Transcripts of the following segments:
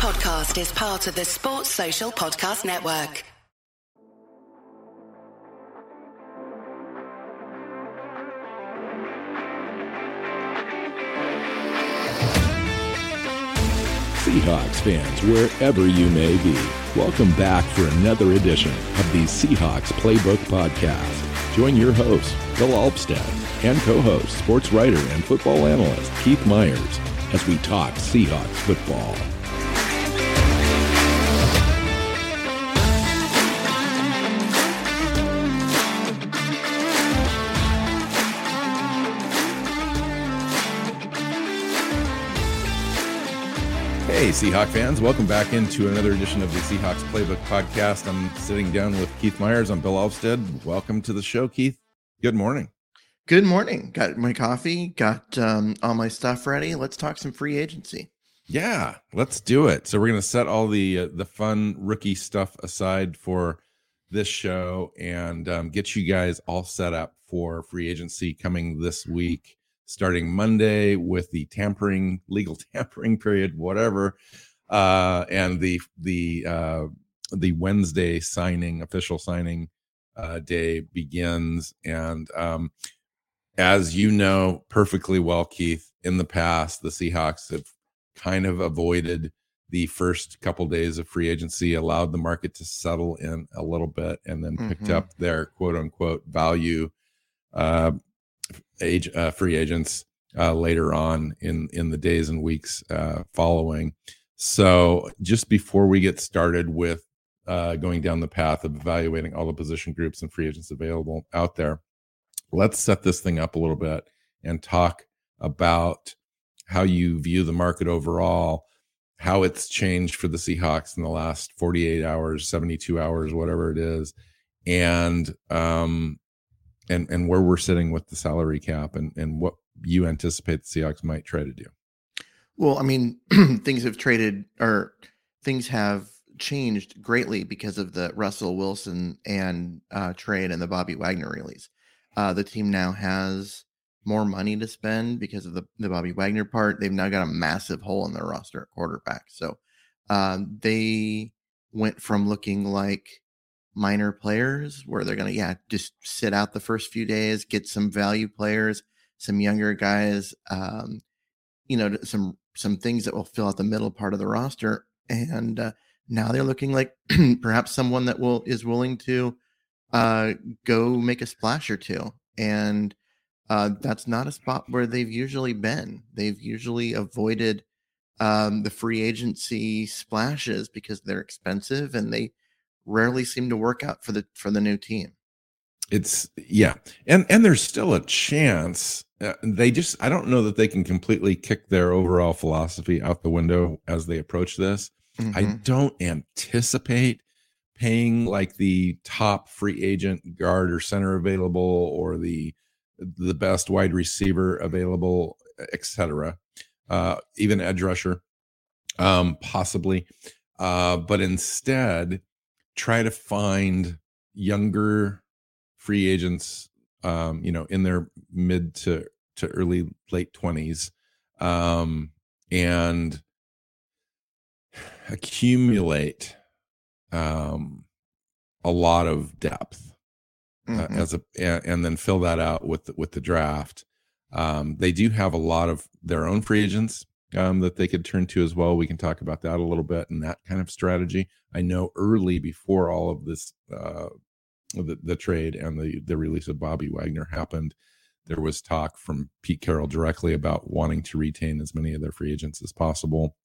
podcast is part of the Sports Social Podcast Network. Seahawks fans, wherever you may be, welcome back for another edition of the Seahawks Playbook Podcast. Join your host, Bill Alvstad, and co-host, sports writer and football analyst Keith Myers as we talk Seahawks football. Hey, Seahawk fans, welcome back into another edition of the Seahawks Playbook Podcast. I'm sitting down with Keith Myers. I'm Bill Alvstad. Welcome to the show, Keith. Good morning. Good morning. Got my coffee, got um, all my stuff ready. Let's talk some free agency. Yeah, let's do it. So we're going to set all the uh, the fun rookie stuff aside for this show and um, get you guys all set up for free agency coming this week, starting Monday with the tampering, legal tampering period, whatever, uh, and the the uh, the Wednesday signing, official signing uh, day begins. And um, as you know perfectly well, Keith, in the past, the Seahawks have kind of avoided the first couple days of free agency, allowed the market to settle in a little bit, and then picked Mhm. up their quote unquote value uh, age uh, free agents uh, later on in in the days and weeks uh, following. So just before we get started with uh, going down the path of evaluating all the position groups and free agents available out there, let's set this thing up a little bit and talk about how you view the market overall, how it's changed for the Seahawks in the last 48 hours, 72 hours, whatever it is, and um and and where we're sitting with the salary cap and and what you anticipate the Seahawks might try to do. Well, I mean, things have traded or things have changed greatly because of the Russell Wilson and uh, trade and the Bobby Wagner release. Uh, the team now has more money to spend because of the, the Bobby Wagner part. They've now got a massive hole in their roster at quarterback. So um, they went from looking like minor players where they're going to, yeah, just sit out the first few days, get some value players, some younger guys, um, you know, some some things that will fill out the middle part of the roster. And uh, now they're looking like perhaps someone that will is willing to uh, go make a splash or two. And uh, that's not a spot where they've usually been. They've usually avoided um, the free agency splashes because they're expensive and they rarely seem to work out for the for the new team. It's yeah, and and there's still a chance. Uh, they just I don't know that they can completely kick their overall philosophy out the window as they approach this. I Mhm. don't anticipate paying like the top free agent guard or center available or the the best wide receiver available, etc. Uh, even edge rusher, um, possibly, uh, but instead try to find younger free agents, um, you know, in their mid to to early late twenties, um, and accumulate um, a lot of depth uh, Mhm. as a and, and then fill that out with with the draft. Um, they do have a lot of their own free agents um, that they could turn to as well. We can talk about that a little bit and that kind of strategy. I know early before all of this, uh, the, the trade and the the release of Bobby Wagner happened, there was talk from Pete Carroll directly about wanting to retain as many of their free agents as possible.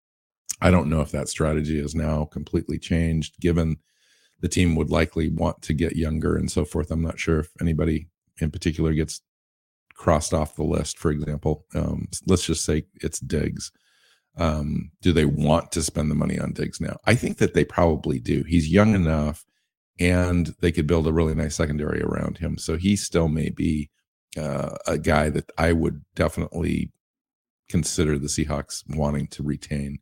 I don't know if that strategy is now completely changed, given the team would likely want to get younger and so forth. I'm not sure if anybody in particular gets crossed off the list. For example, um, let's just say it's Diggs. Um, do they want to spend the money on Diggs now? I think that they probably do. He's young enough, and they could build a really nice secondary around him. So he still may be uh, a guy that I would definitely consider the Seahawks wanting to retain.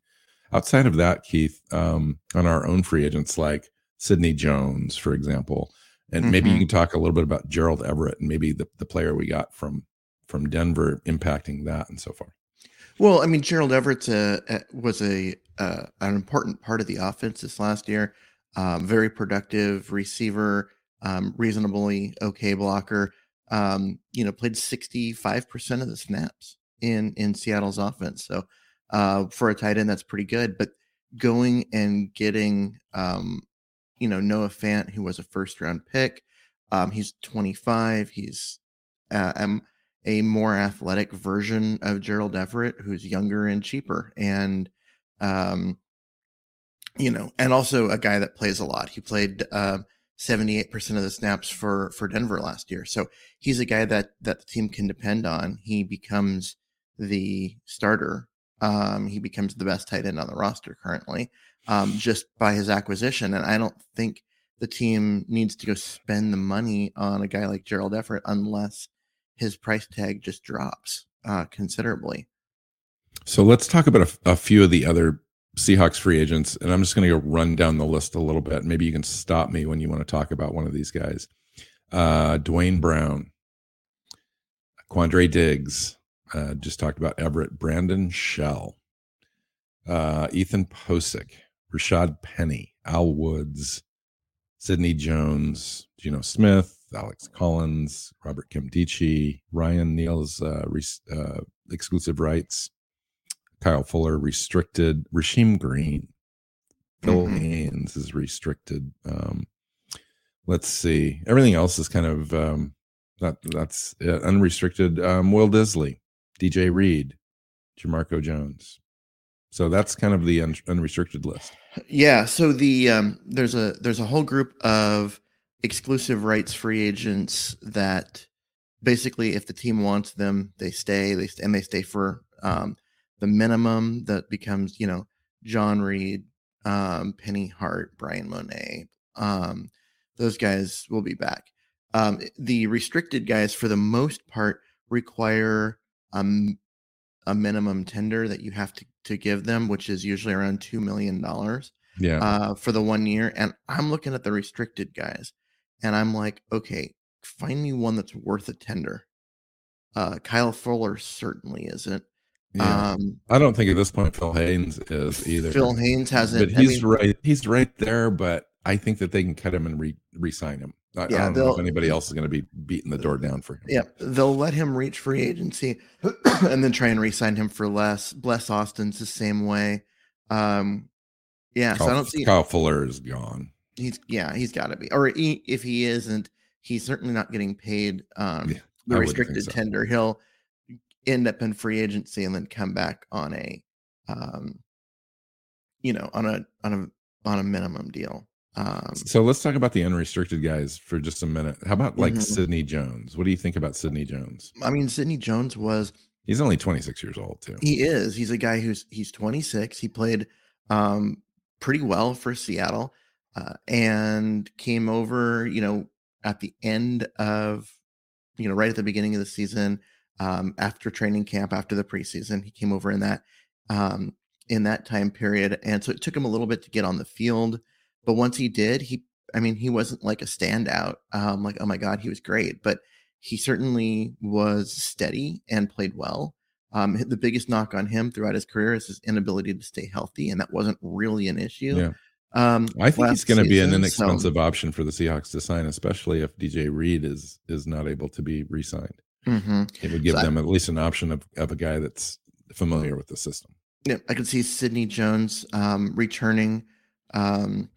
Outside of that, Keith, um, on our own free agents like Sidney Jones, for example, and maybe you Mhm. can talk a little bit about Gerald Everett and maybe the, the player we got from from Denver impacting that and so far. Well, I mean, Gerald Everett was a uh, an important part of the offense this last year. Um, very productive receiver, um, reasonably okay blocker. Um, you know, played sixty five percent of the snaps in in Seattle's offense. So uh, for a tight end, that's pretty good. But going and getting, um, you know, Noah Fant, who was a first round pick, um, he's twenty five. He's uh, um, a more athletic version of Gerald Everett, who's younger and cheaper, and um, you know, and also a guy that plays a lot. He played uh, 78% of the snaps for for Denver last year. So he's a guy that that the team can depend on. He becomes the starter. Um, he becomes the best tight end on the roster currently, um, just by his acquisition. And I don't think the team needs to go spend the money on a guy like Gerald Everett unless his price tag just drops uh, considerably. So let's talk about a, a few of the other Seahawks free agents, and I'm just going to go run down the list a little bit. Maybe you can stop me when you want to talk about one of these guys. Uh, Duane Brown, Quandre Diggs, uh, just talked about Everett, Brandon Shell, uh, Ethan Pocic, Rashad Penny, Al Woods, Sidney Jones, Geno Smith, Alex Collins, Robert Nkemdiche, Ryan Neal's uh, uh, exclusive rights, Kyle Fuller restricted, Rasheem Green, Phil mm-hmm. Haynes is restricted. Um, let's see, everything else is kind of um, that that's it. unrestricted. Um, Will Dissly, DJ Reed, Jamarco Jones. So that's kind of the un- unrestricted list. Yeah. So the um, there's a there's a whole group of exclusive rights free agents that basically, if the team wants them, they stay. They and they stay for um, the minimum that becomes, you know, John Reed, um, Penny Hart, Bryan Mone. Um, those guys will be back. Um, the restricted guys, for the most part, require um, a minimum tender that you have to, to give them, which is usually around $2 million yeah. Uh, for the one year. And I'm looking at the restricted guys and I'm like, okay, find me one that's worth a tender. Uh, Kyle Fuller certainly isn't. Yeah. Um, I don't think at this point Phil Haynes is either. Phil Haynes hasn't. But he's I mean, right. He's right there. But I think that they can cut him and re- re-sign him. I, yeah, I don't know if anybody else is going to be beating the door down for him. Yeah, they'll let him reach free agency and then try and re-sign him for less. Bless Austin's the same way. Um, yeah, Kyle, so I don't see Kyle Fuller is gone. He's yeah, he's got to be. Or he, if he isn't, he's certainly not getting paid um, yeah, the restricted so. tender. He'll end up in free agency and then come back on a, um, you know, on a on a on a minimum deal. Um, so let's talk about the unrestricted guys for just a minute. How about like mm-hmm. Sidney Jones? What do you think about Sidney Jones? I mean, Sidney Jones was he's only 26 years old too. He is. He's a guy who's he's 26. He played um pretty well for Seattle uh, and came over, you know, at the end of, you know, right at the beginning of the season, um, after training camp, after the preseason, he came over in that, um, in that time period. And so it took him a little bit to get on the field. But once he did, he, I mean, he wasn't like a standout. Um, like, oh my God, he was great. But he certainly was steady and played well. Um, the biggest knock on him throughout his career is his inability to stay healthy, and that wasn't really an issue. Yeah. Um, I think he's going to be an inexpensive so. option for the Seahawks to sign, especially if DJ Reed is is not able to be re-signed. Mm-hmm. It would give so them I, at least an option of, of a guy that's familiar with the system. Yeah, I could see Sidney Jones um, returning. Um,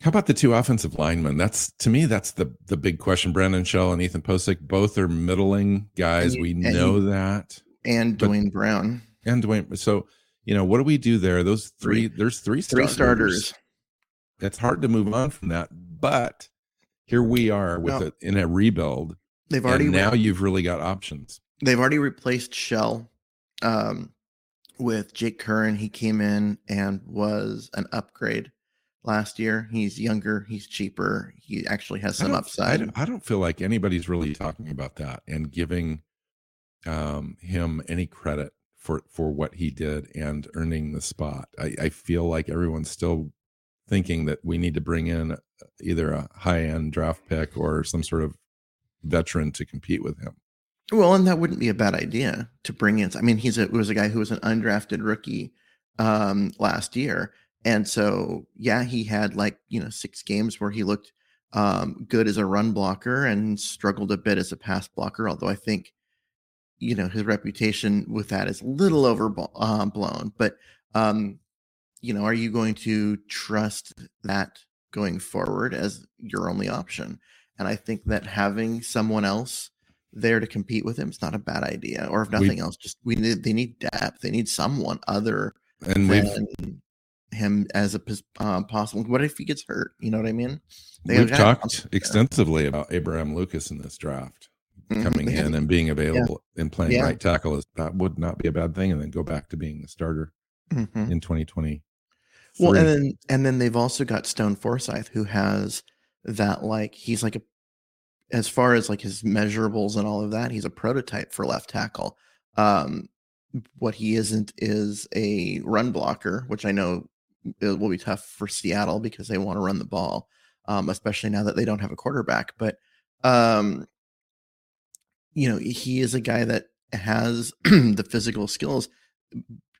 How about the two offensive linemen? That's to me, that's the the big question. Brandon Shell and Ethan Pocic, both are middling guys. we know that. And Duane Brown. And Duane. So you know, what do we do there? Those three. three there's three three starters it's hard to move on from that. But here we are with it in a rebuild. They've already now re- you've really got options. They've already replaced Shell um, with Jake Curhan. He came in and was an upgrade last year. He's younger, he's cheaper. He actually has some I upside. I don't, I don't, feel like anybody's really talking about that and giving um, him any credit for for what he did and earning the spot. I, I feel like everyone's still thinking that we need to bring in uh, either a high end draft pick or some sort of veteran to compete with him. Well, and that wouldn't be a bad idea to bring in. I mean, he's a was a guy who was an undrafted rookie um, last year, and so yeah, he had like you know six games where he looked um, good as a run blocker and struggled a bit as a pass blocker. Although I think you know his reputation with that is a little overblown. Uh, but um, you know, are you going to trust that going forward as your only option? And I think that having someone else there to compete with him is not a bad idea. Or if nothing we, else, just we need they need depth. They need someone other and than him as a uh, possible. What if he gets hurt? You know what I mean? They we've talked extensively about Abraham Lucas in this draft mm-hmm. coming in and being available yeah. and playing yeah. right tackle is that would not be a bad thing, and then go back to being the starter mm-hmm. in 2020. Well, and then and then they've also got Stone Forsyth, who has that like he's like a as far as like his measurables and all of that, he's a prototype for left tackle. Um, what he isn't is a run blocker, which I know it will be tough for Seattle because they want to run the ball, um, especially now that they don't have a quarterback. But um, you know, he is a guy that has the physical skills.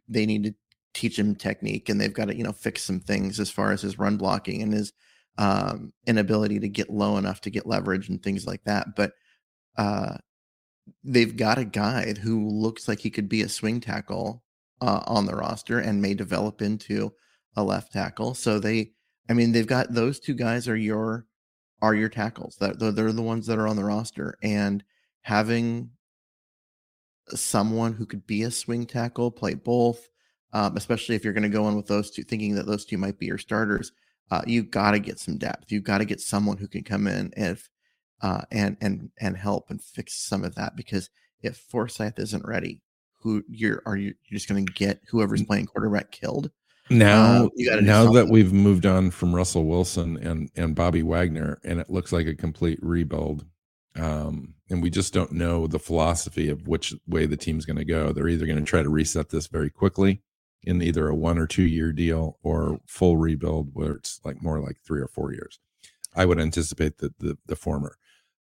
They need to teach him technique, and they've got to you know fix some things as far as his run blocking and his um, inability to get low enough to get leverage and things like that. But uh, they've got a guy who looks like he could be a swing tackle uh, on the roster and may develop into a left tackle. So they, I mean, they've got those two guys are your are your tackles. That they're, they're the ones that are on the roster, and having someone who could be a swing tackle, play both, um, especially if you're going to go in with those two, thinking that those two might be your starters uh, you got to get some depth. You got to get someone who can come in if uh, and and and help and fix some of that because if Forsyth isn't ready, who you're are you you're just going to get whoever's playing quarterback killed? Now, uh, now that we've moved on from Russell Wilson and and Bobby Wagner, and it looks like a complete rebuild, um, and we just don't know the philosophy of which way the team's going to go. They're either going to try to reset this very quickly, in either a one or two year deal or full rebuild where it's like more like three or four years. I would anticipate the the, the former.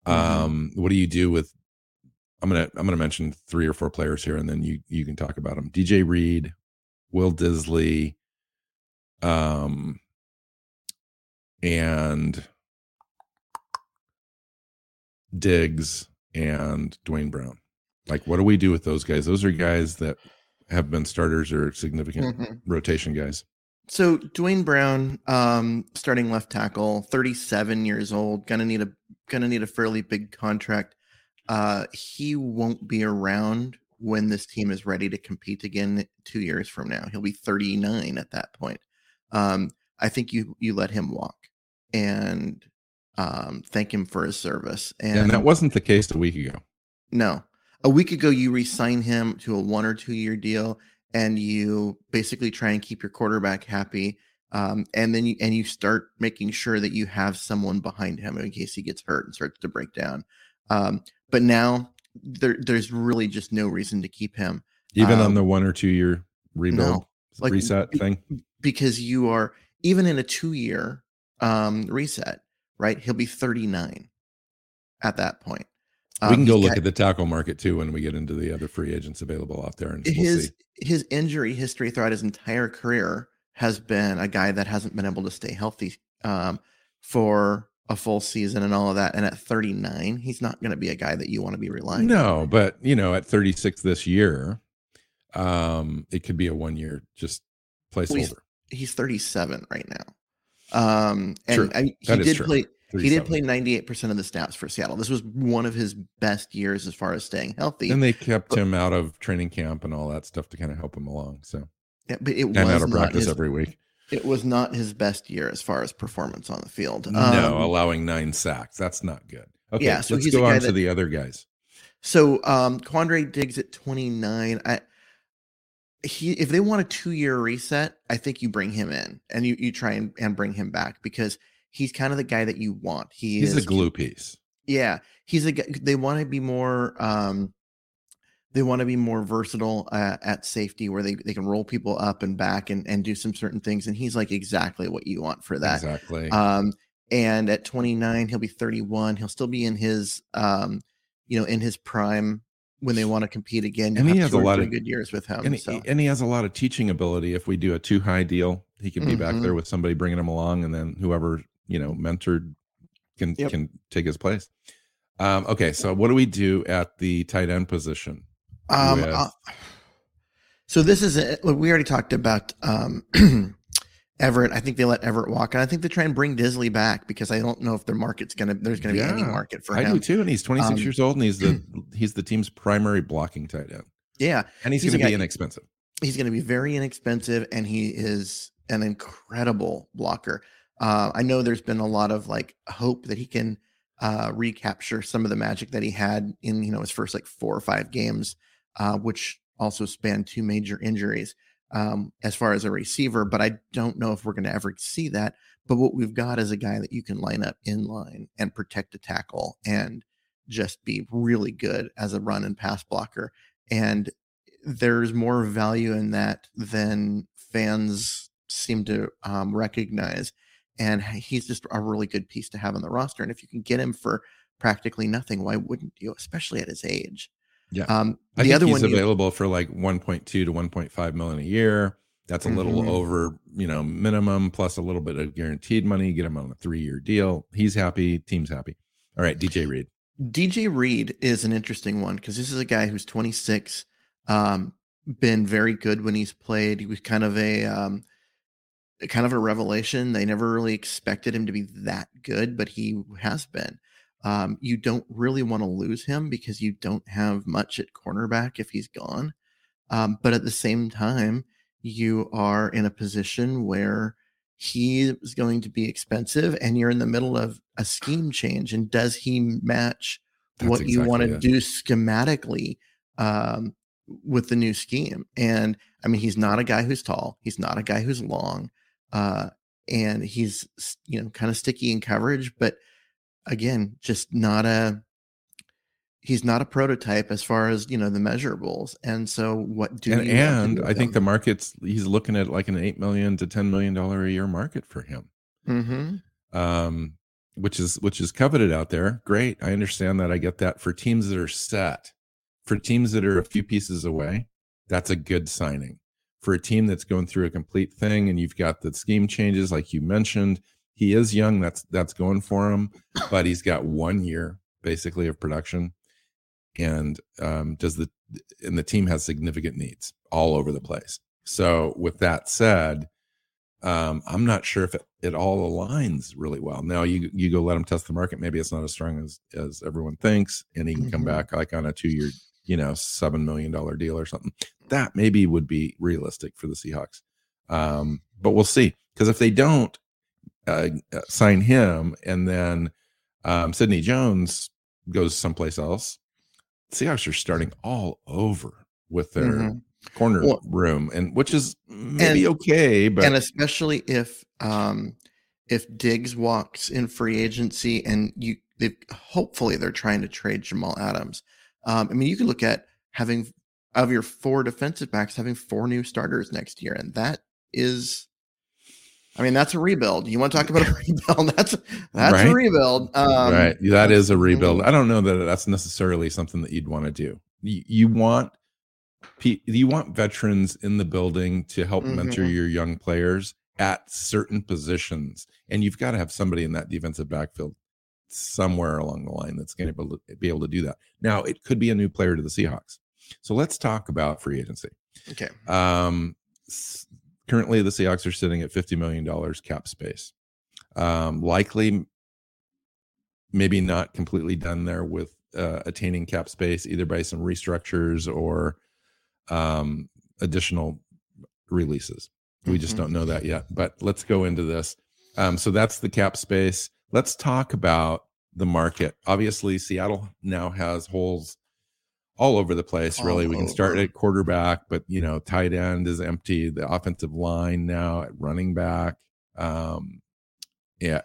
Mm-hmm. Um, what do you do with? I'm gonna I'm gonna mention three or four players here, and then you you can talk about them. DJ Reed, Will Dissly, um, and Diggs and Duane Brown. Like, what do we do with those guys? Those are guys that have been starters or significant mm-hmm. rotation guys. So Duane Brown, um, starting left tackle, 37 years old, gonna need a gonna need a fairly big contract. Uh, he won't be around when this team is ready to compete again two years from now. He'll be 39 at that point. Um, I think you you let him walk and um, thank him for his service. And, and that wasn't the case a week ago. No, a week ago you re-sign him to a one or two year deal and you basically try and keep your quarterback happy um, and then you and you start making sure that you have someone behind him in case he gets hurt and starts to break down. Um, but now there, there's really just no reason to keep him even um, on the one or two year rebuild no, like, reset thing? because you are even in a two year um, reset right he'll be 39 at that point we can um, go look at the tackle market too when we get into the other free agents available out there. And we'll his see. his injury history throughout his entire career has been a guy that hasn't been able to stay healthy um, for a full season and all of that. And at 39, he's not going to be a guy that you want to be relying. No, on. but you know, at 36 this year, um, it could be a one year just placeholder. Well, he's, he's, 37 right now. Um, and true. I, he did true. play he did play 98% of the snaps for Seattle. This was one of his best years as far as staying healthy. And they kept but, him out of training camp and all that stuff to kind of help him along. So, yeah, but it and was out of practice his, every week. It was not his best year as far as performance on the field. Um, no, allowing nine sacks. That's not good. Okay, yeah, so let's go on that, to the other guys. So, um, Quandre Diggs at 29. I, he if they want a two year reset, I think you bring him in and you you try and, and bring him back because he's kind of the guy that you want. He he's is, a glue piece. Yeah, he's a. They want to be more. um They want to be more versatile uh, at safety, where they, they can roll people up and back and and do some certain things. And he's like exactly what you want for that. Exactly. Um, and at 29, he'll be 31. He'll still be in his um, you know, in his prime when they want to compete again. And he has a lot of- good years with him. and, so. he, and he has a lot of teaching ability. If we do a too high deal, he can be back Mhm. there with somebody bringing him along, and then whoever you know mentored can Yep. can take his place. Um, okay, so what do we do at the tight end position? Um, uh, so this is a, we already talked about um, Everett. I think they let Everett walk, and I think they try and bring Dissly back because I don't know if their market's gonna there's gonna be any market for I him. I do too, and he's 26 Um, years old, and he's the he's the team's primary blocking tight end, Yeah, and he's, He's gonna be guy- inexpensive. he's going to be very inexpensive, and he is an incredible blocker. Uh, I know there's been a lot of like hope that he can uh, recapture some of the magic that he had in you know his first like four or five games, uh, which also spanned two major injuries um, as far as a receiver. But I don't know if we're going to ever see that. But what we've got is a guy that you can line up in line and protect a tackle and just be really good as a run and pass blocker. And there's more value in that than fans seem to um, recognize. And he's just a really good piece to have on the roster. And if you can get him for practically nothing, why wouldn't you? Especially at his age. Yeah. Um, I the think other he's one, you- available for like 1.2 to 1.5 million a year. That's a little Mhm. over, you know, minimum plus a little bit of guaranteed money. Get him on a three-year deal. He's happy. Team's happy. All right, DJ Reed. DJ Reed is an interesting one because this is a guy who's 26, um, been very good when he's played. He was kind of a um, kind of a revelation. They never really expected him to be that good, but he has been. Um, you don't really want to lose him because you don't have much at cornerback if he's gone. Um, but at the same time, you are in a position where he is going to be expensive and you're in the middle of a scheme change. And does he match That's what you want to do schematically um, with the new scheme? And I mean, he's not a guy who's tall, he's not a guy who's long, uh, and he's, you know, kind of sticky in coverage, but again, just not a he's not a prototype as far as you know the measurables and so what do and you and I think the market's he's looking at like an eight million to ten million dollar a year market for him. Mhm. um, which is which is coveted out there. Great, I understand that. I get that. For teams that are set, for teams that are a few pieces away, that's a good signing. For a team that's going through a complete thing, and you've got the scheme changes, like you mentioned, he is young. That's that's going for him, but he's got one year basically of production, and um, does the and the team has significant needs all over the place. So, with that said, um, I'm not sure if it, it all aligns really well. Now you you go let him test the market. Maybe it's not as strong as as everyone thinks, and he can come Mhm. back like on a two year, you know, seven million dollar deal or something. That maybe would be realistic for the Seahawks. Um, but we'll see because if they don't uh, uh, sign him and then um, Sidney Jones goes someplace else, Seahawks are starting all over with their Mhm. corner Well- room, and which is maybe And- okay, but and especially if um if Diggs walks in free agency and you they hopefully they're trying to trade Jamal Adams. Um, I mean, you could look at having of your four defensive backs having four new starters next year, and that is I mean, that's a rebuild. You want to talk about a rebuild? That's that's Right. a rebuild. Um, right, that is a rebuild. I don't know that that's necessarily something that you'd want to do. You, you want you want veterans in the building to help mentor Mhm. your young players at certain positions, and you've got to have somebody in that defensive backfield somewhere along the line that's going to be able to, be able to do that. Now, it could be a new player to the Seahawks. So let's talk about free agency. Okay. Um, currently, the Seahawks are sitting at fifty million dollars cap space. Um, likely, maybe not completely done there with uh, attaining cap space, either by some restructures or um, additional releases. We just Mhm. don't know that yet. But let's go into this. Um, so that's the cap space. Let's talk about the market. Obviously, Seattle now has holes all over the place. Really, All we can start over. at quarterback, but you know, tight end is empty. The offensive line now at running back. Um, yeah,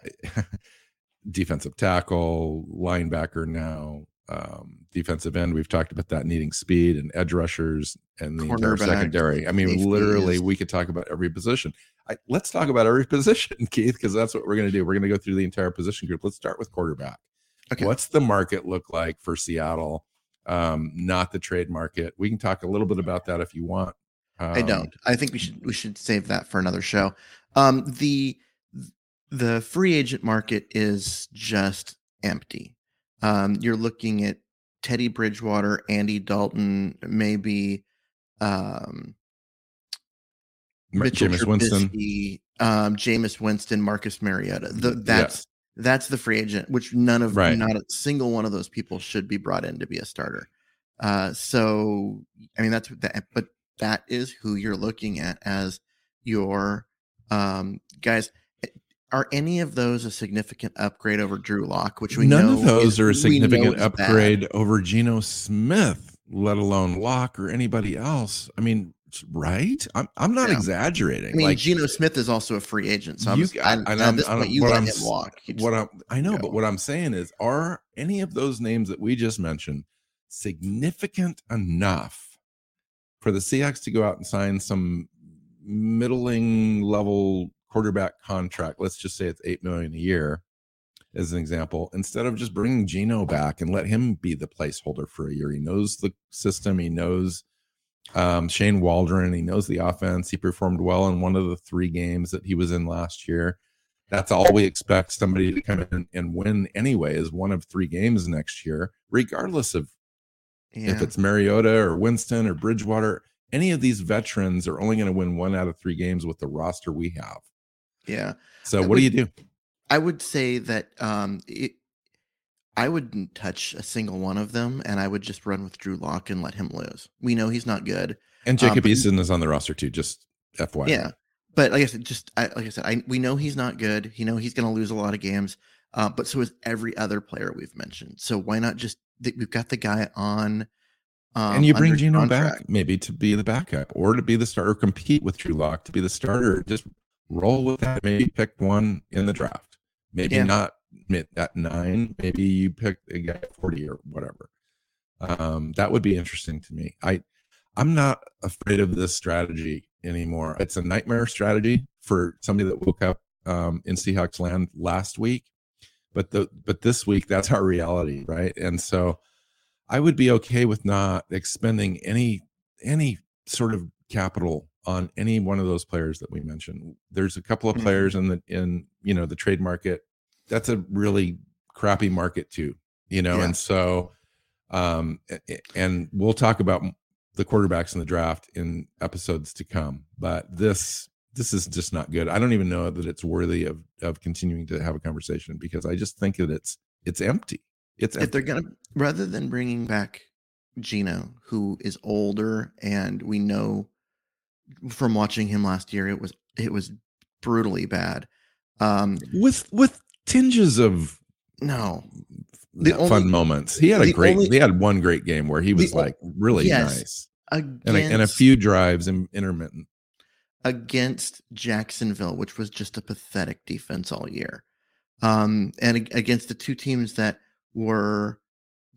defensive tackle, linebacker now, um, defensive end. We've talked about that needing speed and edge rushers and the entire secondary. I mean, safeties. literally, we could talk about every position. I, let's talk about every position, Keith, because that's what we're going to do. We're going to go through the entire position group. Let's start with quarterback. Okay. What's the market look like for Seattle? um, not the trade market. We can talk a little bit about that if you want. Um, I don't. I think we should we should save that for another show. Um, the the free agent market is just empty. Um, you're looking at Teddy Bridgewater, Andy Dalton, maybe um, Mitchell Jameis Winston, um, Jameis Winston, Marcus Mariota. The, that's yeah. that's the free agent, which none of right. not a single one of those people should be brought in to be a starter. Uh, so I mean that's that, but that is who you're looking at as your um, guys. Eh, are any of those a significant upgrade over Drew Lock? Which we none of those are a significant upgrade bad. over Geno Smith, let alone Lock or anybody else. I mean, right? I'm I'm not yeah. exaggerating. I mean, like, Geno Smith is also a free agent, so you, I'm, I, at this point, you let I'm, him walk. What I'm, I know, go. but what I'm saying is, are any of those names that we just mentioned significant enough for the Seahawks to go out and sign some middling level quarterback contract? Let's just say it's eight million a year, as an example, instead of just bringing Geno back and let him be the placeholder for a year. He knows the system. He knows um, Shane Waldron, he knows the offense. He performed well in one of the three games that he was in last year. That's all we expect somebody to come in and win anyway, is one of three games next year, regardless of yeah. if it's Mariota or Winston or Bridgewater. Any of these veterans are only going to win one out of three games with the roster we have. Yeah. So, I what would, do you do? I would say that um, it, I wouldn't touch a single one of them, and I would just run with Drew Lock and let him lose. We know he's not good, and Jacob um, Eason is on the roster too. Just FYI. Yeah, but like I said, just I, like I said, I, we know he's not good. You know he's going to lose a lot of games, uh, but so is every other player we've mentioned. So why not just we've got the guy on. Um, and you bring Geno contract. back maybe to be the backup or to be the starter, compete with Drew Lock to be the starter. Just roll with that. Maybe pick one in the draft. Maybe yeah. not at nine, maybe you pick a guy at 40 or whatever. Um, that would be interesting to me. I I'm not afraid of this strategy anymore. It's a nightmare strategy for somebody that woke up um, in Seahawks land last week, but the but this week that's our reality, right? And so I would be okay with not expending any any sort of capital on any one of those players that we mentioned. There's a couple of mm-hmm. players in the in you know the trade market that's a really crappy market too, you know. Yeah. And so, um, and we'll talk about the quarterbacks in the draft in episodes to come. But this this is just not good. I don't even know that it's worthy of of continuing to have a conversation because I just think that it's it's empty. It's empty. if they're gonna rather than bringing back Geno, who is older, and we know from watching him last year, it was it was brutally bad. Um, with with tinges of no the fun only, moments. He had a great. Only, he had one great game where he was like really yes, nice, against, and, a, and a few drives in intermittent against Jacksonville, which was just a pathetic defense all year, um, and against the two teams that were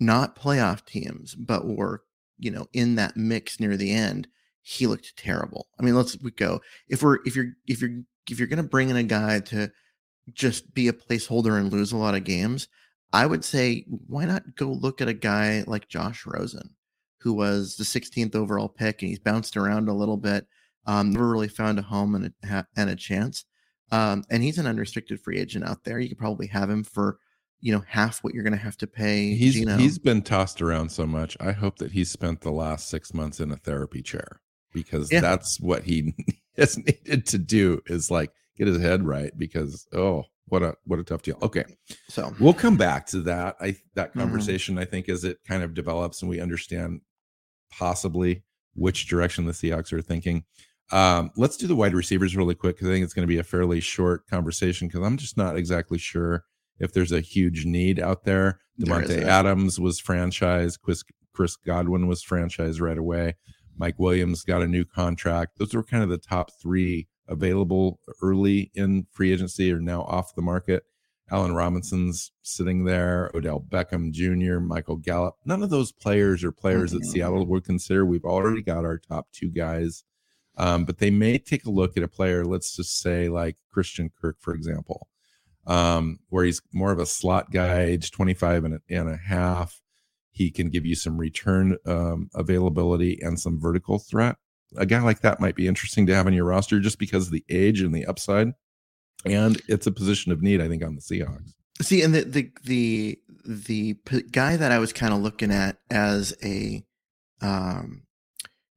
not playoff teams but were you know in that mix near the end. He looked terrible. I mean, let's we go. If we're if you're if you're if you're gonna bring in a guy to just be a placeholder and lose a lot of games, I would say why not go look at a guy like Josh Rosen, who was the 16th overall pick and he's bounced around a little bit, um, never really found a home and a, and a chance. Um, and he's an unrestricted free agent out there. You could probably have him for you know half what you're going to have to pay. He's Geno. he's been tossed around so much. I hope that he's spent the last six months in a therapy chair because yeah. that's what he has needed to do. Is like get his head right because oh what a what a tough deal. Okay. So we'll come back to that. I that mm-hmm. conversation mm-hmm. i think as it kind of develops and we understand possibly which direction the seahawks are thinking um, let's do the wide receivers really quick because i think it's going to be a fairly short conversation because i'm just not exactly sure if there's a huge need out there. Davante adams was franchised. Chris, chris godwin was franchised right away. Mike williams got a new contract. Those were kind of the top three available early in free agency are now off the market. Allen Robinson's sitting there, Odell Beckham Jr., Michael Gallup. None of those players are players that Seattle would consider. We've already got our top two guys, um, but they may take a look at a player, let's just say like Christian Kirk, for example, um, where he's more of a slot guy, age 25 and a, and a half He can give you some return um, availability and some vertical threat. A guy like that might be interesting to have on your roster just because of the age and the upside. And it's a position of need, I think, on the Seahawks. See, and the the the the p- guy that I was kind of looking at as a, um,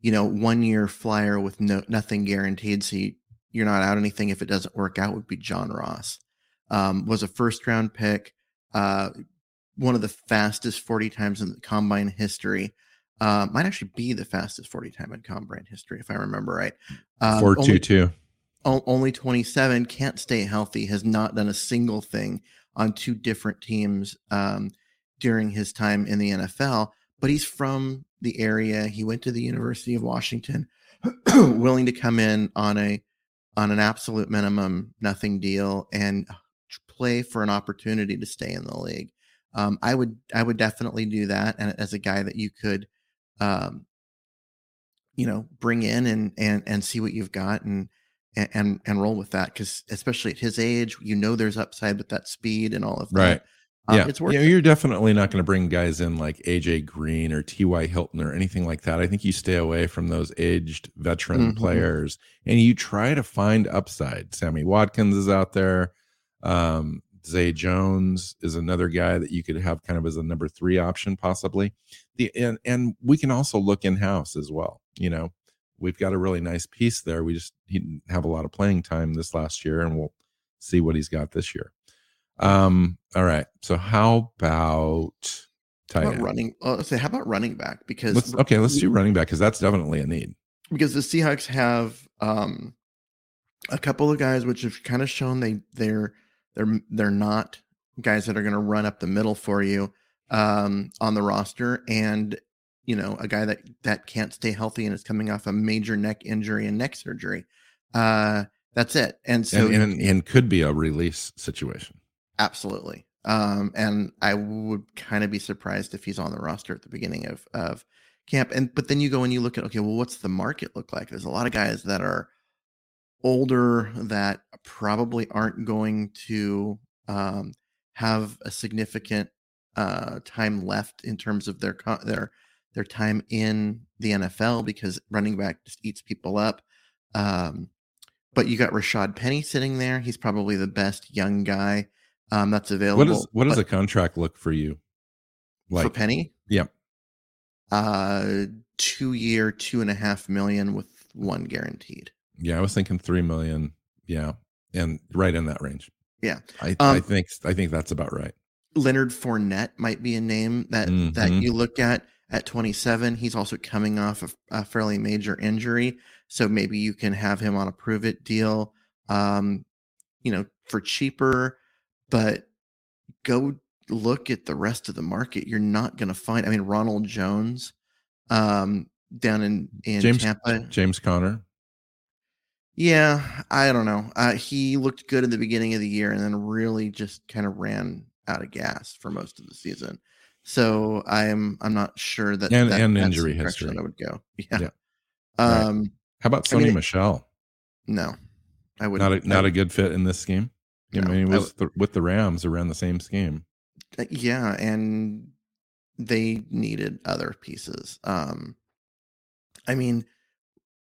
you know, one year flyer with no nothing guaranteed, so you, you're not out anything if it doesn't work out. Would be John Ross. Um, was a first round pick, uh, one of the fastest 40 times in the combine history. Uh, might actually be the fastest 40 time in combine history, if I remember right. Um, Four two only- o- only 27 can't stay healthy has not done a single thing on two different teams um, during his time in the nfl but he's from the area. He went to the university of washington willing to come in on a on an absolute minimum nothing deal and play for an opportunity to stay in the league. Um, i would i would definitely do that and as a guy that you could um, you know bring in and and and see what you've got and and and, roll with that because especially at his age, you know there's upside with that speed and all of that. Right. Um, yeah, it's worth you know, it. you're definitely not going to bring guys in like AJ Green or T.Y. Hilton or anything like that. I think you stay away from those aged veteran Mhm. players and you try to find upside. Sammy Watkins is out there. Um, Zay Jones is another guy that you could have kind of as a number three option, possibly. The and and we can also look in house as well. You know, we've got a really nice piece there. We just he didn't have a lot of playing time this last year, and we'll see what he's got this year. Um, all right. So how about How tight about running? Oh, let's say how about running back? Because Let's okay, let's do running back because that's definitely a need. because the Seahawks have um, a couple of guys which have kind of shown they they're they're they're not guys that are going to run up the middle for you um, on the roster, and you know a guy that that can't stay healthy and is coming off a major neck injury and neck surgery. Uh, that's it. And so and, and and could be a release situation. Absolutely. Um, and I would kind of be surprised if he's on the roster at the beginning of of camp. And but then you go and you look at okay, well, what's the market look like? There's a lot of guys that are older that probably aren't going to um, have a significant uh, time left in terms of their co- their their time in the NFL because running back just eats people up. Um, but you got Rashad Penny sitting there. He's probably the best young guy um, that's available. What is what does a contract look for you? for Like Penny? yeah. Uh, two year, two and a half million with one guaranteed. Yeah, I was thinking three million. Yeah, and right in that range. Yeah. I, I Um, think I think that's about right. Leonard Fournette might be a name that that Mhm. you look at at 27. He's also coming off of a fairly major injury, so maybe you can have him on a prove it deal, um, you know, for cheaper. But go look at the rest of the market. You're not going to find. I mean, Ronald Jones, um, down in in James Tampa. James Conner. Yeah, I don't know. Uh, he looked good in the beginning of the year and then really just kind of ran out of gas for most of the season. So I'm I'm not sure that And- that, and that's injury history. I would go. Yeah. Yeah. Right. Um. How about I mean, Sony Michel? No, I would Not a not a good fit in this scheme. I No, mean, I was the, with the Rams around the same scheme. Uh, yeah, and they needed other pieces. Um. I mean,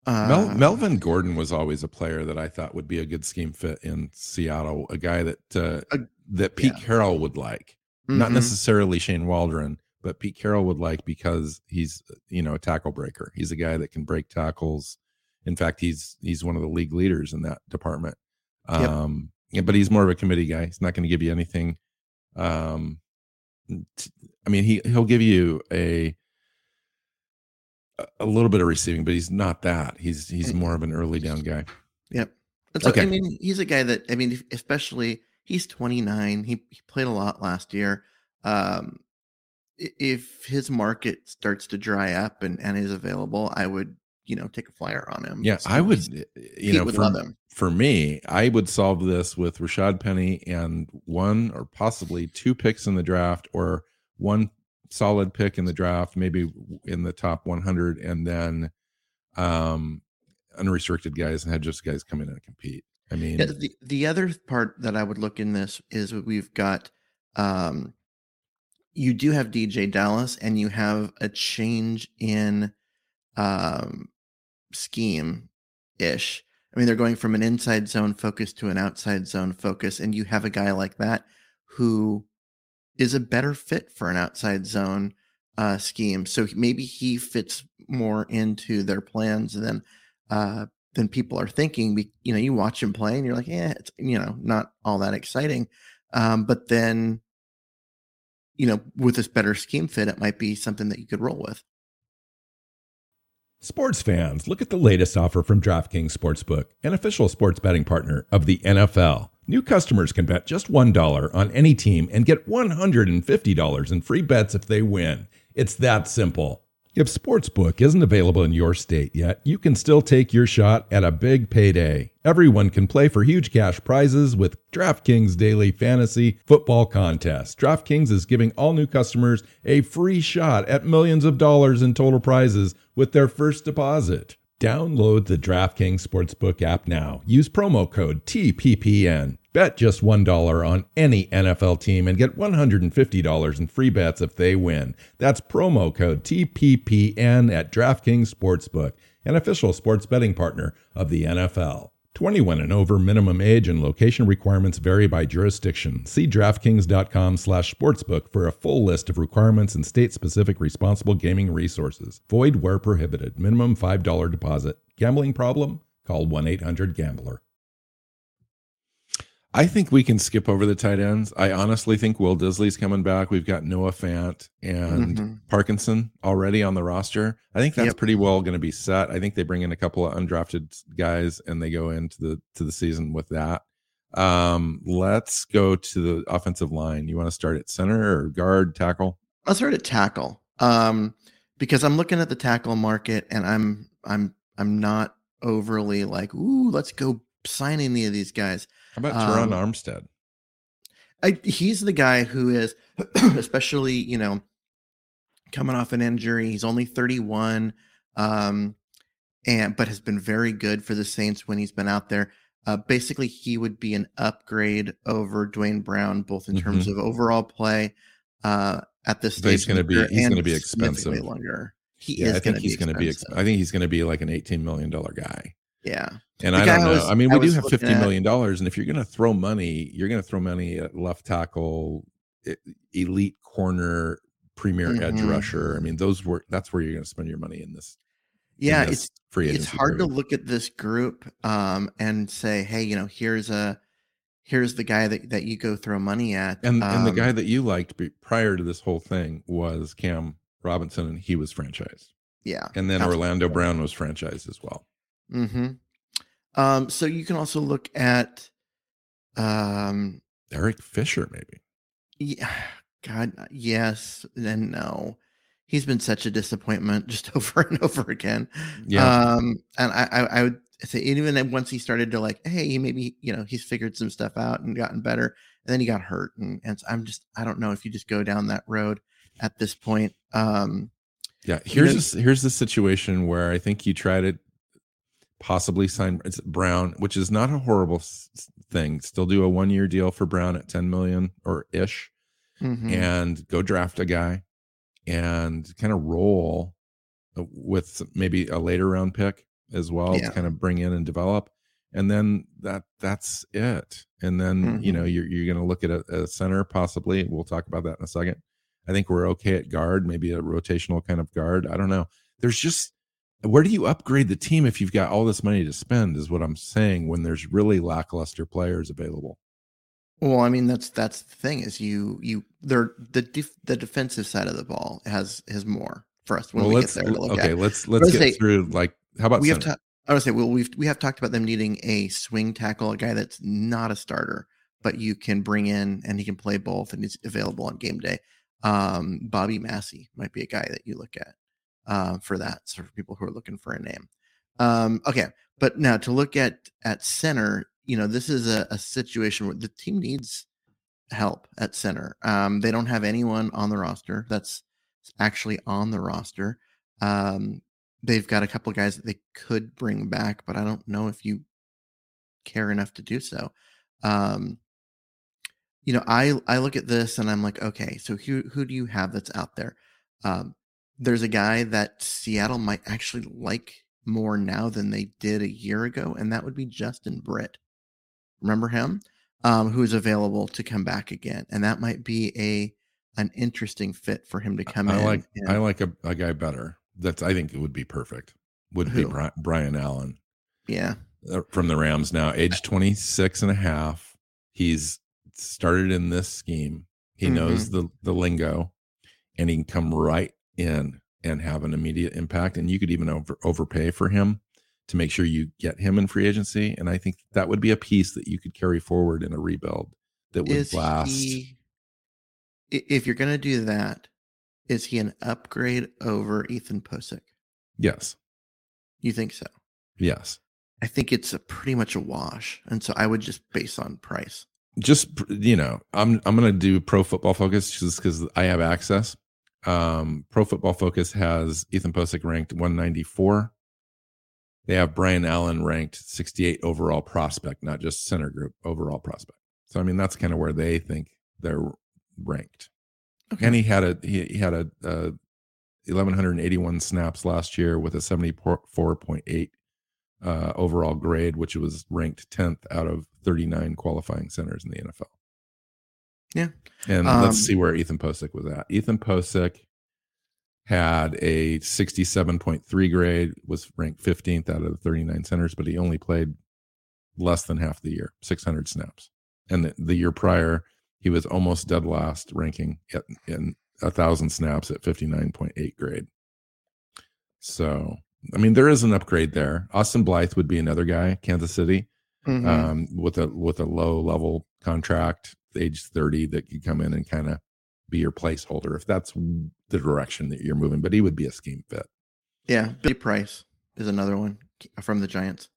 uh, Mel, Melvin Gordon was always a player that I thought would be a good scheme fit in Seattle. A guy that uh, Uh, that Pete yeah. Carroll would like. Not mhm. necessarily Shane Waldron, but Pete Carroll would like because he's you know a tackle breaker. He's a guy that can break tackles. In fact, he's he's one of the league leaders in that department. Yep. Um, yeah, but he's more of a committee guy. He's not going to give you anything. Um, t- I mean, he he'll give you a a- little bit of receiving, but he's not that. He's he's Mm. more of an early down guy. Yep. That's okay. I mean, he's a guy that I mean, especially he's 29. He, he played a lot last year. Um, if his market starts to dry up and and is available, I would you know take a flyer on him. Yeah, See I would. You know, would for, for me, I would solve this with Rashad Penny and one or possibly two picks in the draft, or one solid pick in the draft, maybe in the top 100, and then um unrestricted guys and had just guys come in and compete. I mean, Yeah, the the other part that I would look in this is we've got um you do have DeeJay Dallas and you have a change in um, scheme ish. I mean, they're going from an inside zone focus to an outside zone focus, and you have a guy like that who is a better fit for an outside zone uh, scheme. So maybe he fits more into their plans than uh, than people are thinking. You know, you watch him play, and you're like, yeah, it's you know not all that exciting. Um, but then, you know, with this better scheme fit, it might be something that you could roll with. Sports fans, look at the latest offer from DraftKings Sportsbook, an official sports betting partner of the NFL. New customers can bet just $1 on any team and get $150 in free bets if they win. It's that simple. If Sportsbook isn't available in your state yet, you can still take your shot at a big payday. Everyone can play for huge cash prizes with DraftKings Daily Fantasy Football Contest. DraftKings is giving all new customers a free shot at millions of dollars in total prizes with their first deposit. Download the DraftKings Sportsbook app now. Use promo code TPPN. Bet just $1 on any NFL team and get $150 in free bets if they win. That's promo code TPPN at DraftKings Sportsbook, an official sports betting partner of the NFL. 21 and over minimum age and location requirements vary by jurisdiction. See draftkings.com/sportsbook for a full list of requirements and state-specific responsible gaming resources. Void where prohibited. Minimum $5 deposit. Gambling problem? Call 1-800-GAMBLER. I think we can skip over the tight ends. I honestly think Will Dissly's coming back. We've got Noah Fant and mm-hmm. Parkinson already on the roster. I think that's yep. pretty well going to be set. I think they bring in a couple of undrafted guys and they go into the to the season with that. Um, let's go to the offensive line. You want to start at center or guard, tackle? I'll start at tackle. Um, because I'm looking at the tackle market and I'm I'm I'm not overly like, ooh, let's go sign any of these guys. How about Terron um, Armstead? I, he's the guy who is, especially you know, coming off an injury. He's only 31, um, and but has been very good for the Saints when he's been out there. Uh, basically, he would be an upgrade over Duane Brown, both in terms mm-hmm. of overall play uh, at this stage. He's going to be he's going to be expensive. Longer. He yeah, is I think he's going to be. I think he's going to be like an 18 million dollar guy. Yeah. And I don't know. Was, I mean, we I do have fifty million dollars, and if you're going to throw money, you're going to throw money at left tackle, elite corner, premier mm-hmm. edge rusher. I mean, those were that's where you're going to spend your money in this. Yeah, in this it's free. It's hard period. to look at this group um, and say, hey, you know, here's a here's the guy that, that you go throw money at. And um, and the guy um that you liked prior to this whole thing was Cam Robinson, and he was franchised. Yeah, and then Orlando Brown was franchised as well. Mm-hmm. Um, so you can also look at um, Eric Fisher, maybe. Yeah, God, uh, yes and no. He's been such a disappointment just over and over again. Yeah. Um, and I, I, I would say even then once he started to like, hey, maybe you know he's figured some stuff out and gotten better, and then he got hurt, and, and I'm just I don't know if you just go down that road at this point. Um, yeah, here's you know, here's the situation where I think you try to possibly sign Brown, which is not a horrible thing. Still do a one year deal for Brown at 10 million or ish mm-hmm. and go draft a guy and kind of roll uh, with maybe a later round pick as well yeah. to kind of bring in and develop. And then that that's it. And then, mm-hmm. you know, you're, you're going to look at a, a center possibly. We'll talk about that in a second. I think we're okay at guard, maybe a rotational kind of guard. I don't know. There's just where do you upgrade the team if you've got all this money to spend is what i'm saying when there's really lackluster players available well i mean that's that's the thing is you you they're the def, the defensive side of the ball has has more for us when well, we get there okay at. let's let's get say, through like how about we center? have to i would say well we've we have talked about them needing a swing tackle a guy that's not a starter but you can bring in and he can play both and he's available on game day um bobby massie might be a guy that you look at uh, for that. So for people who are looking for a name. Um, okay, but now to look at at center, you know, this is a, a situation where the team needs help at center. Um, they don't have anyone on the roster that's actually on the roster. Um, they've got a couple guys that they could bring back, but I don't know if you care enough to do so. Um, you know, I I look at this and I'm like, okay, so who who do you have that's out there? Um, there's a guy that Seattle might actually like more now than they did a year ago, and that would be Justin Britt. Remember him? Um, who's available to come back again, and that might be a an interesting fit for him to come I in. like and- I like a, a guy better. That's I think it would be perfect. Would be Who? Bri- Brian Allen yeah, uh, from the Rams now, age 26 and a half. He's started in this scheme. He knows Mm-hmm. the the lingo and he can come right in and have an immediate impact and you could even over overpay for him to make sure you get him in free agency and I think that would be a piece that you could carry forward in a rebuild that would is last. he? If you're gonna do that, is he an upgrade over Ethan Pocic? Yes. You think so? Yes. I think it's a pretty much a wash, and so I would just base on price. just you know i'm i'm gonna do pro football focus just because i have access um pro football focus has ethan pocic ranked 194 they have brian allen ranked 68 overall prospect not just center group overall prospect so i mean that's kind of where they think they're ranked Okay. and he had a he, he had a, uh 1181 snaps last year with a 74.8 uh, overall grade, which was ranked 10th out of 39 qualifying centers in the NFL. Yeah. And Um, let's see where Ethan Pocic was at. Ethan Pocic had a 67.3 grade, was ranked 15th out of the 39 centers, but he only played less than half the year, 600 snaps. And the, the year prior, he was almost dead last, ranking at, in a thousand snaps at 59.8 grade. So, I mean, there is an upgrade there. Austin Blythe would be another guy, Kansas City, Mhm. um, with a with a low level contract, age 30, that could come in and kind of be your placeholder if that's the direction that you're moving. But he would be a scheme fit. yeah, Billy Price is another one from the Giants.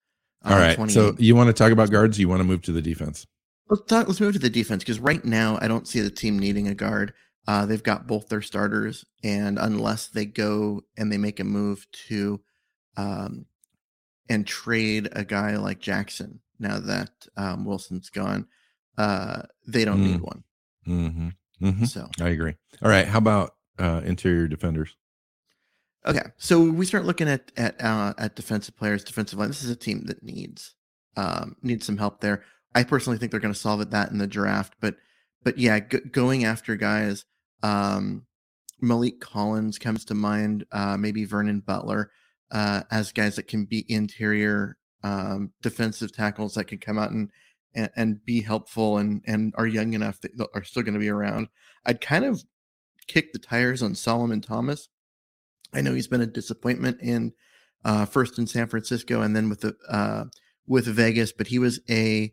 All Uh, right. So you want to talk about guards? You want to move to the defense? Let's talk. Let's move to the defense because right now I don't see the team needing a guard. Uh, they've got both their starters, and unless they go and they make a move to, um, and trade a guy like Jackson now that um, Wilson's gone, uh, they don't need one. Mm-hmm. Mm-hmm. So I agree. All right. How about uh, interior defenders? okay, so we start looking at at uh, at defensive players, defensive line. This is a team that needs um, needs some help there. I personally think they're going to solve it that in the draft, but but yeah, g- going after guys. Um, Maliek Collins comes to mind. Uh, maybe Vernon Butler uh, as guys that can be interior um, defensive tackles that can come out and, and and be helpful and and are young enough that are still going to be around. I'd kind of kick the tires on Solomon Thomas. I know he's been a disappointment in uh, first in San Francisco and then with the uh, with Vegas, but he was a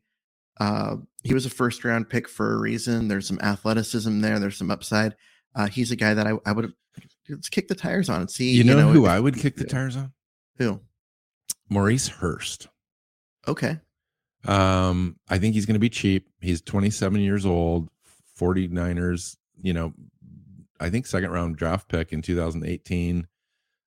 uh, he was a first round pick for a reason. There's some athleticism there. There's some upside. Uh, he's a guy that I, I would let's kick the tires on and see. You know, who if- I would kick the tires on? Who? Maurice Hurst. Okay. Um, I think he's going to be cheap. He's 27 years old, 49ers, you know, I think second round draft pick in 2018.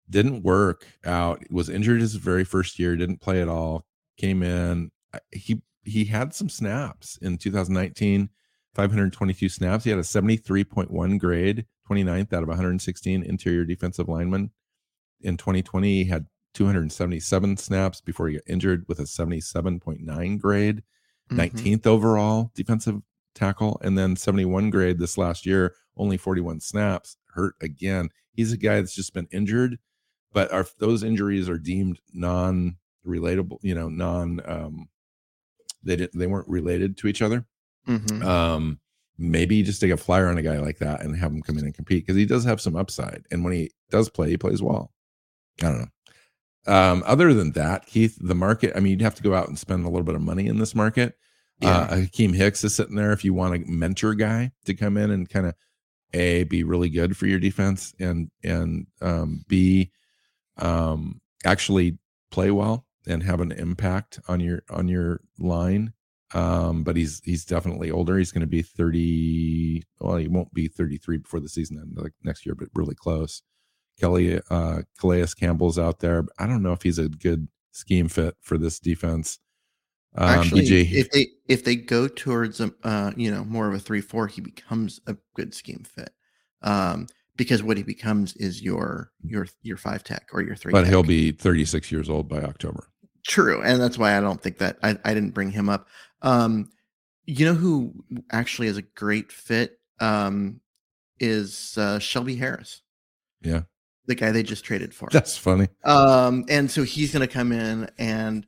Didn't work out. Was injured his very first year, didn't play at all. Came in. He he had some snaps in 2019, 522 snaps. He had a 73.1 grade, 29th out of 116 interior defensive linemen. In 2020, he had 277 snaps before he got injured with a 77.9 grade, Mhm. 19th overall defensive tackle, and then 71 grade this last year, only 41 snaps, hurt again. He's a guy that's just been injured, but are those injuries are deemed non relatable, you know, non um they didn't they weren't related to each other. Mhm. Um maybe you just take a flyer on a guy like that and have him come in and compete because he does have some upside. And when he does play, he plays well. I don't know. Um, other than that, Keith, the market, I mean, you'd have to go out and spend a little bit of money in this market. Uh, Akiem Hicks is sitting there if you want a mentor guy to come in and kind of a be really good for your defense and and um, b um, actually play well and have an impact on your on your line. Um, but he's he's definitely older. He's going to be thirty. Well, he won't be thirty three before the season end, like next year, but really close. Kelly uh, Calais Campbell's out there. I don't know if he's a good scheme fit for this defense. Um, Actually, BJ, if they if they go towards a uh, you know more of a three four, he becomes a good scheme fit. Um, because what he becomes is your your your five tech or your three. but tech. he'll be 36 years old by October. True, and that's why I don't think that I, I didn't bring him up. Um, you know who actually is a great fit um, is uh, Shelby Harris, Yeah, the guy they just traded for. that's funny. Um, and so he's going to come in and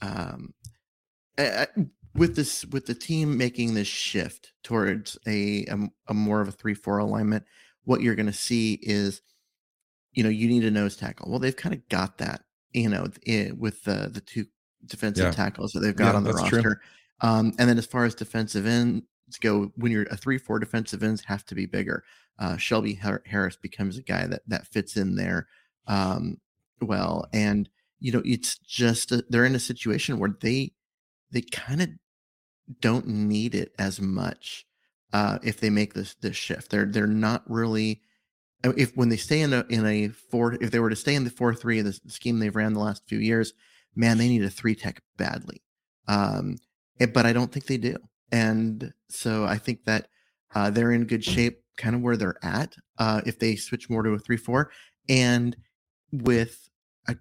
um, uh, with this with the team making this shift towards a a, a more of a three four alignment. What you're going to see is, you know, you need a nose tackle. Well, they've kind of got that, you know, i- with the the two defensive Yeah. tackles that they've got Yeah, on the roster. Um, and then as far as defensive ends go, when you're a three four defensive ends have to be bigger. Uh, Shelby Har- Harris becomes a guy that that fits in there um, well, and you know, it's just a, they're in a situation where they they kind of don't need it as much uh, if they make this this shift. They're they're not really uh, if when they stay in a in a four if they were to stay in the four three the scheme they've ran the last few years, man, they need a three tech badly. Um, but I don't think they do, and so I think that uh, they're in good shape, kind of where they're at. Uh, if they switch more to a three four, and with I,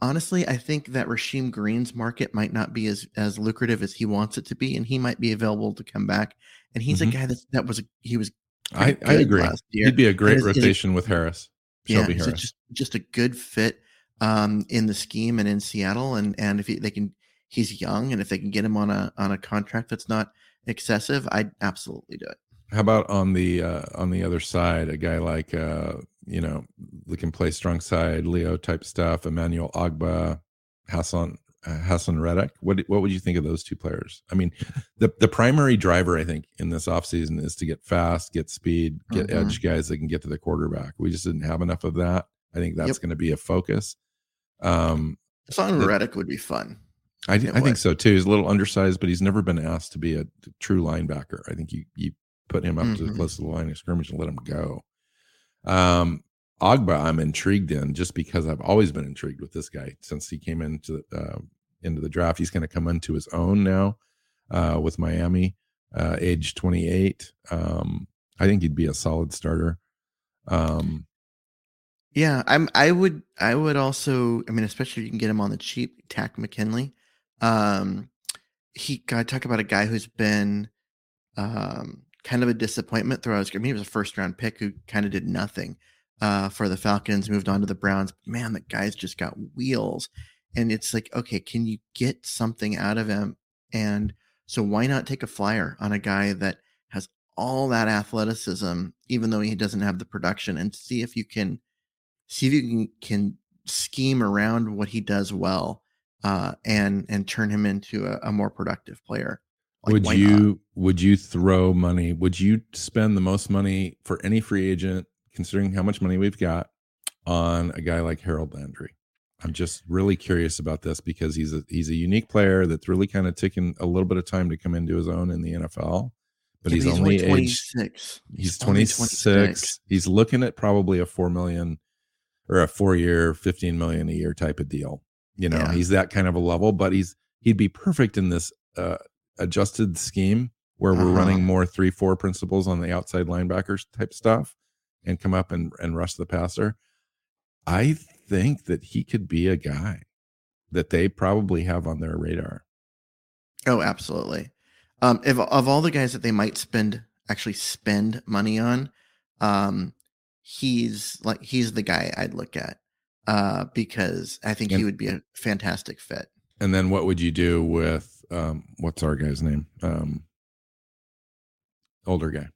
honestly, I think that Rasheem Green's market might not be as as lucrative as he wants it to be, and he might be available to come back. And he's Mhm. a guy that that was a, he was I, I agree. last year. He'd be a great is- is it- rotation with Harris. Shelby yeah, Harris. just just a good fit um, in the scheme and in Seattle. And and if he, they can, he's young, and if they can get him on a on a contract that's not excessive, I'd absolutely do it. How about on the uh, on the other side, a guy like uh, you know, that can play strong side, Leo type stuff, Emmanuel Ogbah, Hassan uh, Haason Reddick. What what would you think of those two players? I mean, the the primary driver I think in this offseason is to get fast, get speed, get Mhm. edge guys that can get to the quarterback. We just didn't have enough of that. I think that's Yep. going to be a focus. Um, The- Reddick would be fun. I, I think so too. He's a little undersized, but he's never been asked to be a true linebacker. I think you you put him up to the close to the line of scrimmage and let him go. Um, Ogbah, I'm intrigued in just because I've always been intrigued with this guy since he came into uh, into the draft. He's going to come into his own now uh, with Miami, uh, age 28. Um, I think he'd be a solid starter. Um, Yeah, I'm. I would. I would also. I mean, especially if you can get him on the cheap. Takk McKinley. Um, he. God, talk about a guy who's been, um, kind of a disappointment throughout his career. I mean, he was a first round pick who kind of did nothing, uh, for the Falcons. Moved on to the Browns. Man, that guy's just got wheels, and it's like, okay, can you get something out of him? And so why not take a flyer on a guy that has all that athleticism, even though he doesn't have the production, and see if you can see if you can, can scheme around what he does well uh, and and turn him into a, a more productive player. Like, would you not? would you throw money? Would you spend the most money for any free agent, considering how much money we've got, on a guy like Harold Landry? I'm just really curious about this because he's a he's a unique player that's really kind of taken a little bit of time to come into his own in the NFL. But Yeah, he's, only age 26. he's only 26. He's looking at probably a four million or a four year, 15 million a year type of deal. You know, Yeah. he's that kind of a level, but he's he'd be perfect in this uh adjusted scheme where we're Uh-huh. running more three four principles on the outside linebackers type stuff and come up and, and rush the passer. I think that he could be a guy that they probably have on their radar. Oh, absolutely. Um, if of all the guys that they might spend actually spend money on, um, he's like he's the guy I'd look at uh, because I think he would be a fantastic fit. And then what would you do with um what's our guy's name? Um older guy.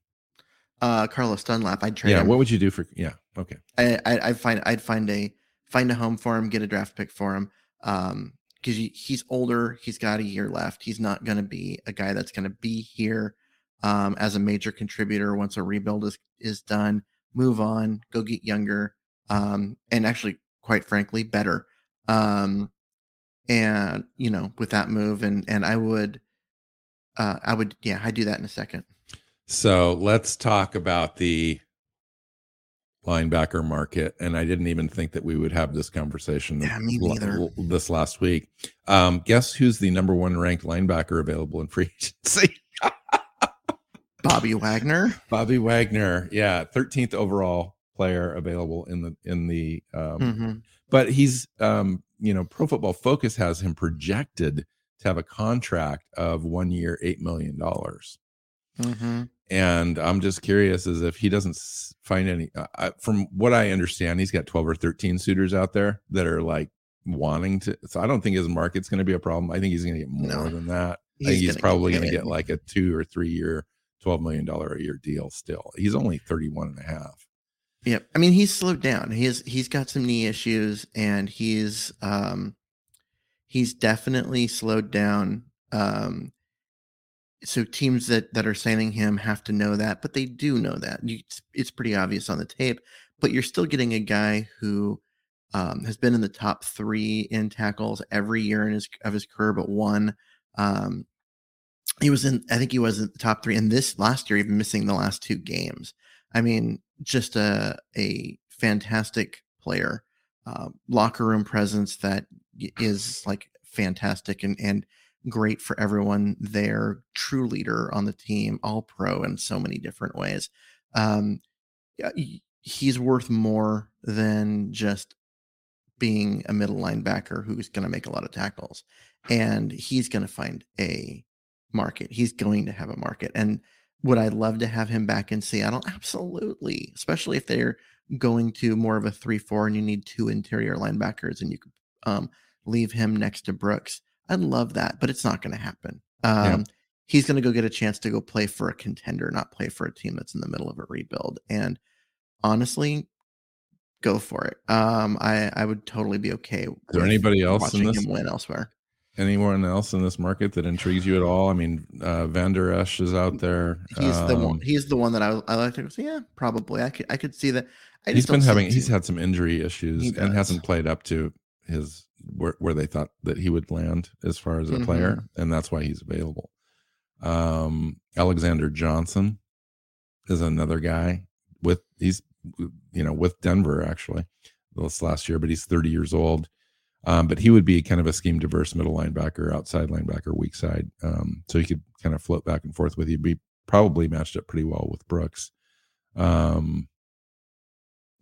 Uh, Carlos Dunlap, I'd trade yeah, him. what would you do for yeah, okay. I, I I'd find I'd find a find a home for him, get a draft pick for him. Um, because he's older, he's got a year left. He's not going to be a guy that's going to be here um, as a major contributor once a rebuild is is done. Move on, go get younger, um, and actually, quite frankly, better. Um, and you know, with that move, and and I would, uh, I would, yeah, I'd do that in a second. So let's talk about the linebacker market, and I didn't even think that we would have this conversation. Yeah, me neither. l- This last week, um, guess who's the number one ranked linebacker available in free agency? Bobby Wagner. Bobby Wagner. Yeah, thirteenth overall player available in the in the. Um, Mhm. But he's, um, you know, Pro Football Focus has him projected to have a contract of one year, eight million dollars. Mhm. and i'm just curious as if he doesn't find any uh, I, from what i understand he's got 12 or 13 suitors out there that are like wanting to so i don't think his market's going to be a problem i think he's going to get more No. than that i He's think he's probably going to get like a two or three year 12 million dollar a year deal still he's only 31 and a half Yep. I mean, he's slowed down. He's he's got some knee issues, and he's um he's definitely slowed down. Um, so teams that that are signing him have to know that, but they do know that. It's, it's pretty obvious on the tape. But you're still getting a guy who um, has been in the top three in tackles every year in his of his career, but one. Um, he was in. I think he was in the top three, and this last year, even missing the last two games. I mean, just a a fantastic player, uh, locker room presence that is like fantastic and and great for everyone there. True leader on the team, all pro in so many different ways. Um, he's worth more than just being a middle linebacker who's going to make a lot of tackles, and he's going to find a market. He's going to have a market, and would I love to have him back in Seattle? Absolutely, especially if they're going to more of a three-four and you need two interior linebackers, and you could um, leave him next to Brooks. I'd love that, but it's not going to happen. Um, Yeah. He's going to go get a chance to go play for a contender, not play for a team that's in the middle of a rebuild. And honestly, go for it. Um, I I would totally be okay. is there anybody else in watching this him win elsewhere? Anyone else in this market that intrigues you at all i mean uh van der esch is out there He's the one. Um, He's the one that I I like to. See, yeah, probably. I could I could see that. I he's been having he's had some injury issues and hasn't played up to his where, where they thought that he would land as far as a Mhm. player and that's why he's available um alexander johnson is another guy with he's you know with denver actually this last year but he's 30 years old um, but he would be kind of a scheme diverse middle linebacker outside linebacker weak side um, so he could kind of float back and forth with you be probably matched up pretty well with brooks um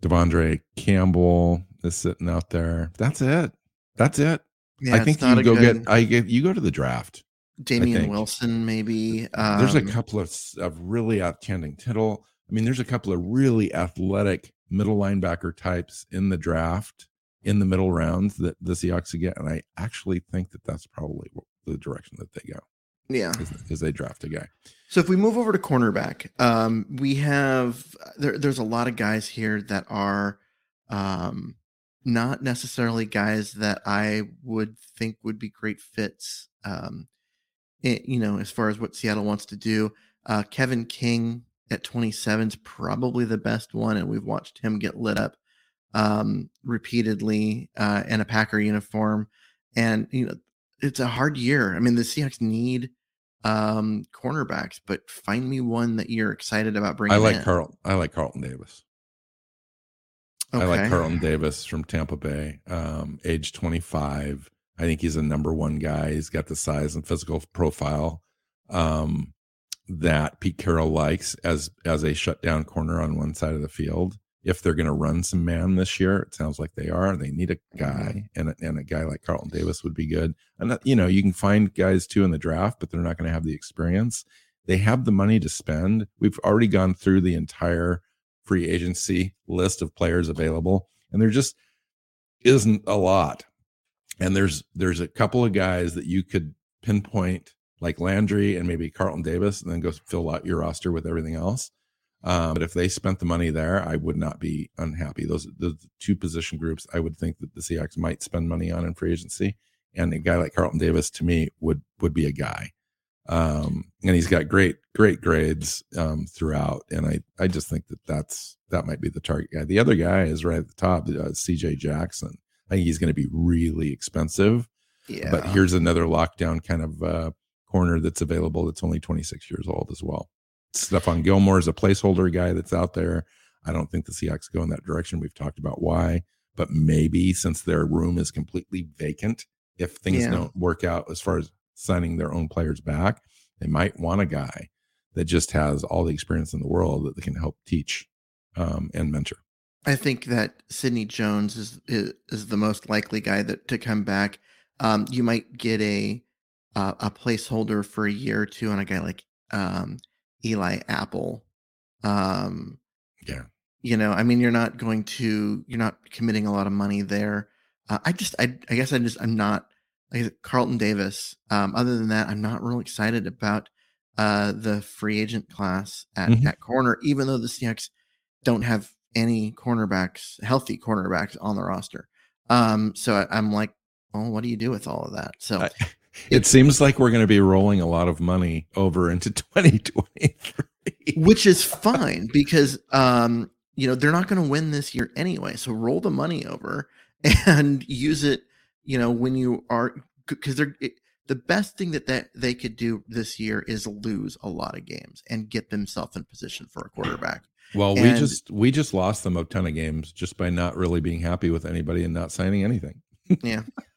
Devondre Campbell is sitting out there. That's it. That's it. Yeah, I think you go good- get. I get you go to the draft. Damian. Wilson, maybe. there's a um, couple of of really outstanding Tittle. I mean, there's a couple of really athletic middle linebacker types in the draft in the middle rounds that the Seahawks get, and I actually think that that's probably the direction that they go Yeah. is, is they draft a guy. So if we move over to cornerback, um, we have there, there's a lot of guys here that are um, not necessarily guys that I would think would be great fits. Um, it- you know, as far as what Seattle wants to do, uh, Kevin King at 27 is probably the best one, and we've watched him get lit up um, repeatedly uh, in a Packer uniform, and you know, it's a hard year. I mean, the Seahawks need um cornerbacks, but find me one that you're excited about bringing. I like in. Carl. I like Carlton Davis. I like Carlton Davis from Tampa Bay, um, age 25. I think he's a number one guy. He's got the size and physical profile um, that Pete Carroll likes as as a shutdown corner on one side of the field. If they're going to run some man this year, it sounds like they are. They need a mm-hmm. guy, and a, and a guy like Carlton Davis would be good. And you know, you can find guys too in the draft, but they're not going to have the experience. They have the money to spend. We've already gone through the entire free agency list of players available, and there just isn't a lot. And there's there's a couple of guys that you could pinpoint like Landry and maybe Carlton Davis, and then go fill out your roster with everything else. Um, but if they spent the money there, I would not be unhappy. Those the two position groups I would think that the Seahawks might spend money on in free agency, and a guy like Carlton Davis to me would would be a guy. Um, and he's got great great grades um, throughout, and I I just think that that's that might be the target guy. The other guy is right at the top, uh, C.J. Jackson. I think he's going to be really expensive. Yeah, But here's another lockdown kind of uh, corner that's available that's only 26 years old as well. Stephon Gilmore is a placeholder guy that's out there. I don't think the Seahawks go in that direction. We've talked about why, but maybe since their room is completely vacant, if things Yeah. don't work out as far as signing their own players back, they might want a guy that just has all the experience in the world that they can help teach um, and mentor. I think that Sidney Jones is, is is the most likely guy that to come back. Um, you might get a uh, a placeholder for a year or two on a guy like um, Eli Apple. Um, Yeah. you know, I mean, you're not going to you're not committing a lot of money there. Uh, I just I I guess I just I'm not like Carlton Davis. Um, other than that, I'm not real excited about uh the free agent class at Mhm. at corner, even though the Seahawks don't have any cornerbacks, healthy cornerbacks on the roster. Um, so I, I'm like, well, what do you do with all of that? So I- It seems like we're going to be rolling a lot of money over into 2023. which is fine because um you know they're not going to win this year anyway so roll the money over and use it you know when you are because they're it, the best thing that, that they could do this year is lose a lot of games and get themselves in position for a quarterback Well, we just we just lost them a ton of games just by not really being happy with anybody and not signing anything. yeah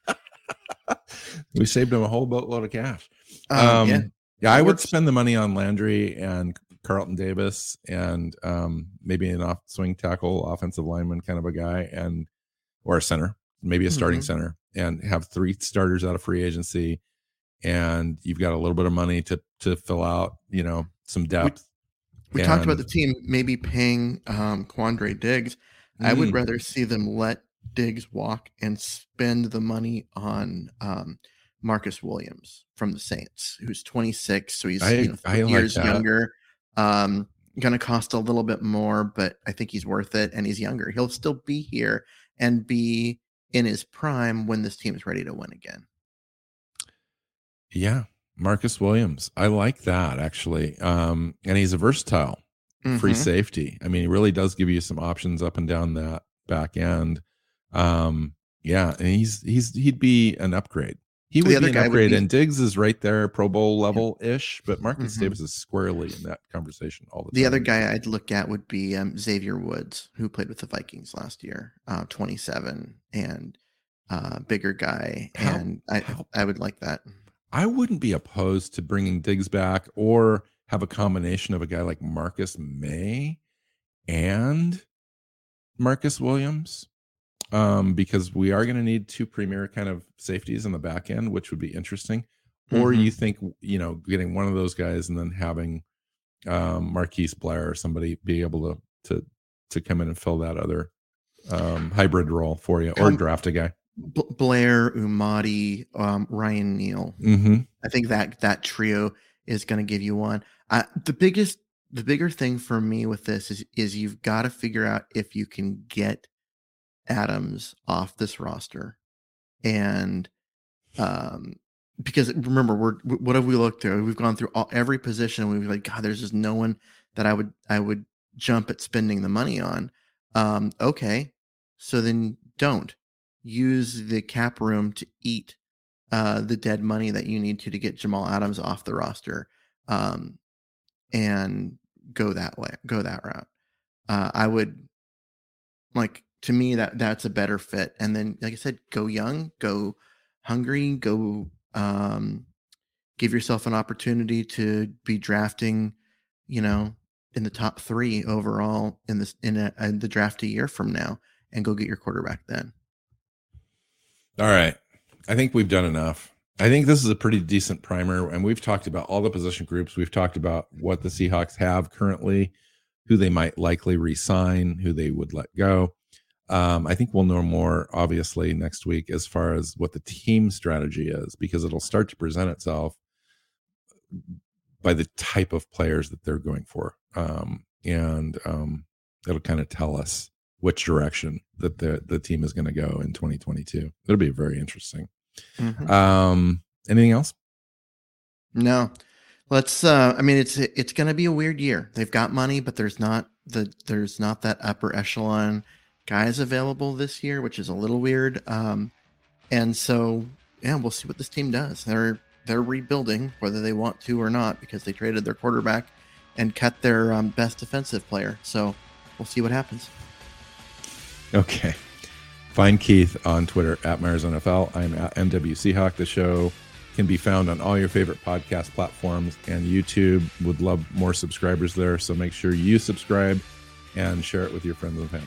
we saved them a whole boatload of cash. um, Um, yeah yeah, I would spend the money on Landry and Carlton Davis and um, maybe an off swing tackle, offensive lineman kind of a guy, and or a center, maybe a starting Mhm. center, and have three starters out of free agency, and you've got a little bit of money to to fill out, you know, some depth. we talked about the team maybe paying um quandre diggs i would Mm. rather see them let diggs walk and spend the money on um marcus williams from the saints who's 26 so he's I- you know, I like years that. younger um gonna cost a little bit more but i think he's worth it and he's younger he'll still be here and be in his prime when this team is ready to win again Yeah, Marcus Williams. I like that actually. Um, and he's a versatile free Mhm. safety. I mean, he really does give you some options up and down that back end. Um, yeah, and he's he's he'd be an upgrade. He The would other be an upgrade, be- and Diggs is right there, Pro Bowl level ish. But Marcus Mhm. Davis is squarely in that conversation all the time. The other guy I'd look at would be um, Xavier Woods, who played with the Vikings last year, uh, 27 and uh, bigger guy, How- and I how- I would like that. I wouldn't be opposed to bringing Diggs back or have a combination of a guy like Marcus Maye and Marcus Williams. Um, because we are going to need two premier kind of safeties in the back end, which would be interesting. Or Mhm. you think, you know, getting one of those guys and then having um Marquise Blair or somebody be able to to to come in and fill that other um hybrid role for you or Come- draft a guy. B- Blair, Amadi, um, Ryan Neal. Mm-hmm. I think that that trio is going to give you one. Uh, the biggest, the bigger thing for me with this is is you've got to figure out if you can get Adams off this roster, and um, because remember we're what have we looked through? We've gone through all, every position. and We've like God, there's just no one that I would I would jump at spending the money on. Um, okay, so then don't use the cap room to eat uh, the dead money that you need to to get Jamal Adams off the roster, um, and go that way, go that route. Uh, I would like to me that that's a better fit. And then, like I said, go young, go hungry, go um, give yourself an opportunity to be drafting, you know, in the top three overall in this in, a, in the draft a year from now, and go get your quarterback then. All right. I think we've done enough. I think this is a pretty decent primer, and we've talked about all the position groups. We've talked about what the Seahawks have currently, who they might likely resign, who they would let go. Um, I think we'll know more, obviously, next week as far as what the team strategy is, because it'll start to present itself by the type of players that they're going for, um, and um, it'll kind of tell us which direction that the the team is going to go in 2022. It'll be very interesting. Mhm. Um, anything else? No. Let's uh I mean it's it's going to be a weird year. They've got money but there's not the there's not that upper echelon guys available this year, which is a little weird. Um and so yeah, we'll see what this team does. They're they're rebuilding whether they want to or not because they traded their quarterback and cut their um, best defensive player. So we'll see what happens. Okay. Find Keith on Twitter at Myers NFL. I'm at MW Seahawk. The show can be found on all your favorite podcast platforms and YouTube. Would love more subscribers there. So make sure you subscribe and share it with your friends and family.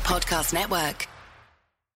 Podcast Network.